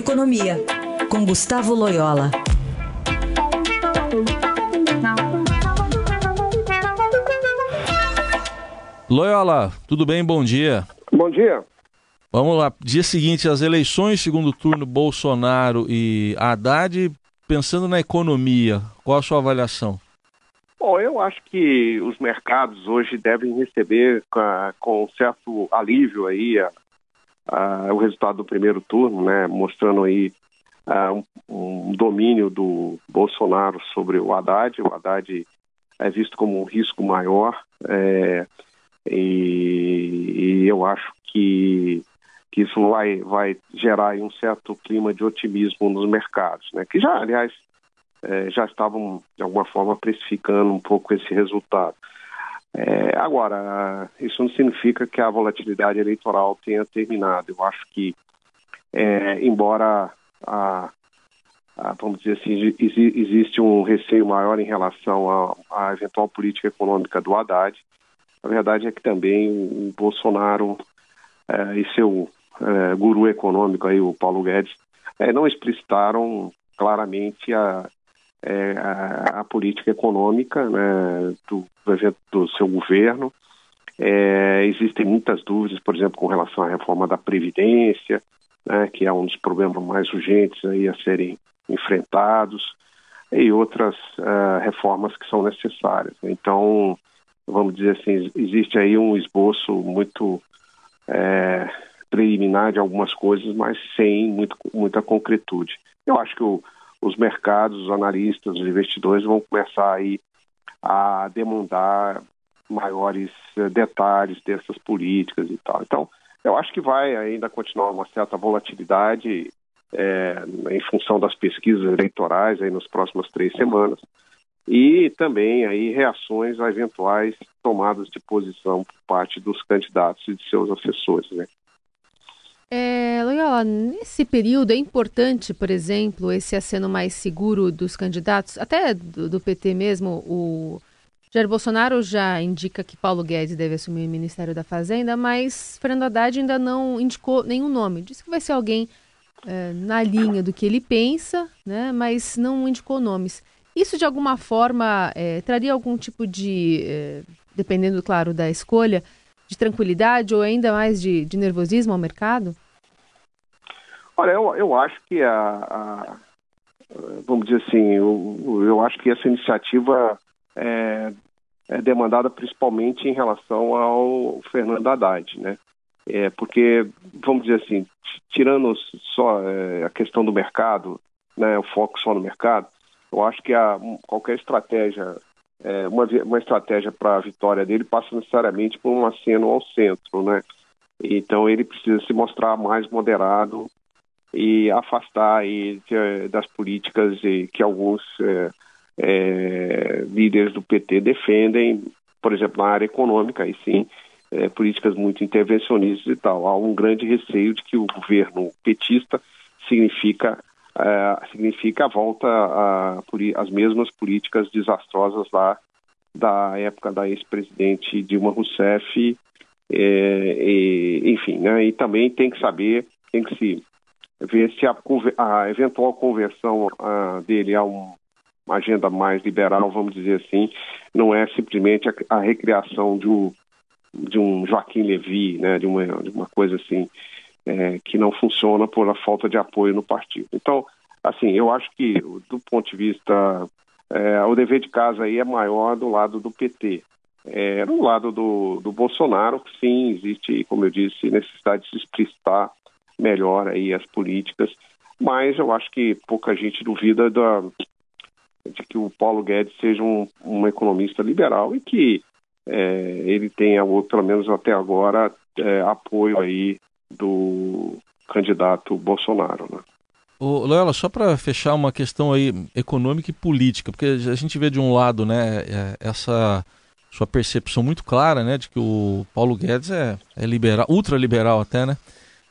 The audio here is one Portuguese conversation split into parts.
Economia, com Gustavo Loyola. Loyola, tudo bem? Bom dia. Bom dia. Vamos lá. Dia seguinte, as eleições, segundo turno, Bolsonaro e Haddad. Pensando na economia, qual a sua avaliação? Bom, eu acho que os mercados hoje devem receber com certo alívio aí a, a, o resultado do primeiro turno, né, mostrando aí a, um, um, domínio do Bolsonaro sobre o Haddad. O Haddad é visto como um risco maior é, e, e eu acho que que isso vai, vai gerar um certo clima de otimismo nos mercados, né? que já, aliás, é, já estavam, de alguma forma, precificando um pouco esse resultado. É, agora, isso não significa que a volatilidade eleitoral tenha terminado. Eu acho que, é, embora a, a, vamos dizer assim, existe um receio maior em relação à eventual política econômica do Haddad, a verdade é que também o Bolsonaro é, e seu é, guru econômico aí, o Paulo Guedes, é, não explicitaram claramente a, é, a, a, política econômica né, do, do seu governo. É, existem muitas dúvidas, por exemplo, com relação à reforma da Previdência, né, que é um dos problemas mais urgentes aí a serem enfrentados, e outras uh, reformas que são necessárias. Então, vamos dizer assim, existe aí um esboço muito é, preliminar de algumas coisas, mas sem muito, muita concretude. Eu acho que o, os mercados, os analistas, os investidores vão começar aí a demandar maiores eh, detalhes dessas políticas e tal. Então, eu acho que vai ainda continuar uma certa volatilidade é, em função das pesquisas eleitorais aí nas próximas três semanas e também aí reações a eventuais tomadas de posição por parte dos candidatos e de seus assessores, né? É, Loyola, nesse período é importante, por exemplo, esse aceno mais seguro dos candidatos, até do, do, PT mesmo, o Jair Bolsonaro já indica que Paulo Guedes deve assumir o Ministério da Fazenda, mas Fernando Haddad ainda não indicou nenhum nome. Disse que vai ser alguém é, na linha do que ele pensa, né, mas não indicou nomes. Isso, de alguma forma, é, traria algum tipo de, é, dependendo, claro, da escolha, de tranquilidade ou ainda mais de, de nervosismo ao mercado? Olha, eu, eu acho que a, a vamos dizer assim, eu, eu, acho que essa iniciativa é, é, demandada principalmente em relação ao Fernando Haddad, né? É, porque, vamos dizer assim, tirando só é, a questão do mercado, né, o foco só no mercado, eu acho que a, qualquer estratégia é, uma, uma estratégia para a vitória dele passa necessariamente por um aceno ao centro, né? Então ele precisa se mostrar mais moderado e afastar aí de, das políticas que alguns é, é, líderes do PT defendem, por exemplo, na área econômica, e sim, é, políticas muito intervencionistas e tal. Há um grande receio de que o governo petista significa é, significa a volta às mesmas políticas desastrosas lá da época da ex-presidente Dilma Rousseff, é, e, enfim, né, e também tem que saber, tem que se ver se a, a eventual conversão a, dele a um, uma agenda mais liberal, vamos dizer assim, não é simplesmente a, a recriação de um, de um Joaquim Levy, né, de uma, de uma coisa assim, é, que não funciona por a falta de apoio no partido. Então, assim, eu acho que do ponto de vista, é, o dever de casa aí é maior do lado do PT. É, do lado do, do Bolsonaro, sim, existe, como eu disse, necessidade de se explicitar melhor aí as políticas, mas eu acho que pouca gente duvida da, de que o Paulo Guedes seja um, um economista liberal e que é, ele tenha, ou pelo menos até agora, é, apoio aí do candidato Bolsonaro. Né? Ô, só para fechar uma questão aí econômica e política, porque a gente vê de um lado, né, é, essa sua percepção muito clara, né, de que o Paulo Guedes é, é liberal, ultraliberal até, né,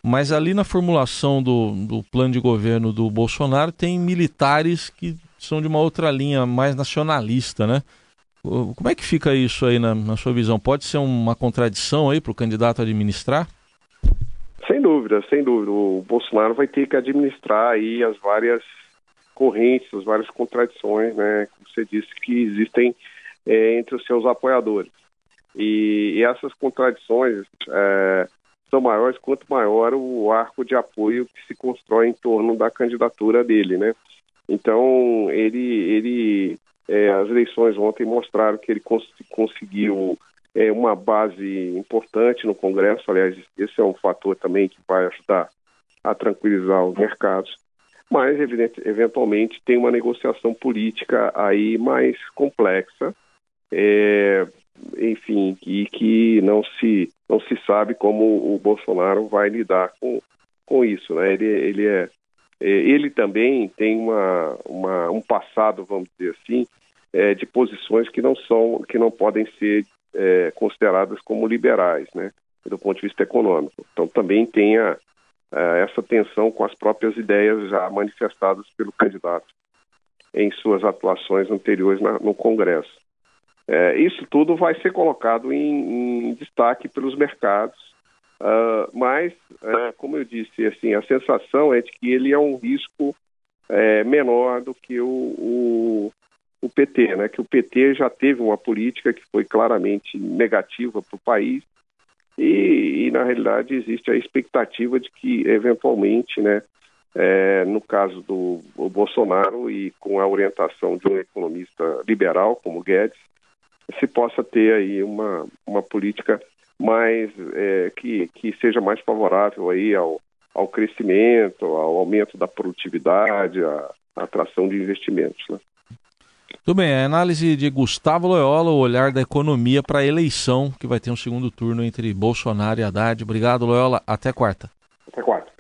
mas ali na formulação do, do plano de governo do Bolsonaro tem militares que são de uma outra linha mais nacionalista, né? Como é que fica isso aí na, na sua visão? Pode ser uma contradição aí para o candidato administrar? Sem dúvida, sem dúvida. O Bolsonaro vai ter que administrar aí as várias correntes, as várias contradições, né? Como você disse, que existem é, entre os seus apoiadores. E, e essas contradições é, são maiores quanto maior o arco de apoio que se constrói em torno da candidatura dele, né? Então, ele, ele é, as eleições ontem mostraram que ele cons conseguiu é, uma base importante no Congresso. Aliás, esse é um fator também que vai ajudar a tranquilizar os mercados. Mas, evidente, eventualmente, tem uma negociação política aí mais complexa, é, enfim, e que não se, não se sabe como o Bolsonaro vai lidar com, com isso. Né? Ele, ele, é, é ele também tem uma, uma, um passado, vamos dizer assim, é, de posições que não são, que não podem ser é, consideradas como liberais, né, do ponto de vista econômico. Então também tem a, a, essa tensão com as próprias ideias já manifestadas pelo candidato em suas atuações anteriores na, no Congresso. É, isso tudo vai ser colocado em, em destaque pelos mercados, uh, mas, uh, como eu disse, assim, a sensação é de que ele é um risco é, menor do que o, o, o PT, né? Que o PT já teve uma política que foi claramente negativa para o país e, e, na realidade existe a expectativa de que eventualmente, né, é, no caso do Bolsonaro e com a orientação de um economista liberal como Guedes, se possa ter aí uma, uma política mais é, que, que seja mais favorável aí ao, ao crescimento, ao aumento da produtividade, à atração de investimentos. Né? Tudo bem, a análise de Gustavo Loyola, o olhar da economia para a eleição, que vai ter um segundo turno entre Bolsonaro e Haddad. Obrigado, Loyola. Até quarta. Até quarta.